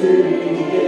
see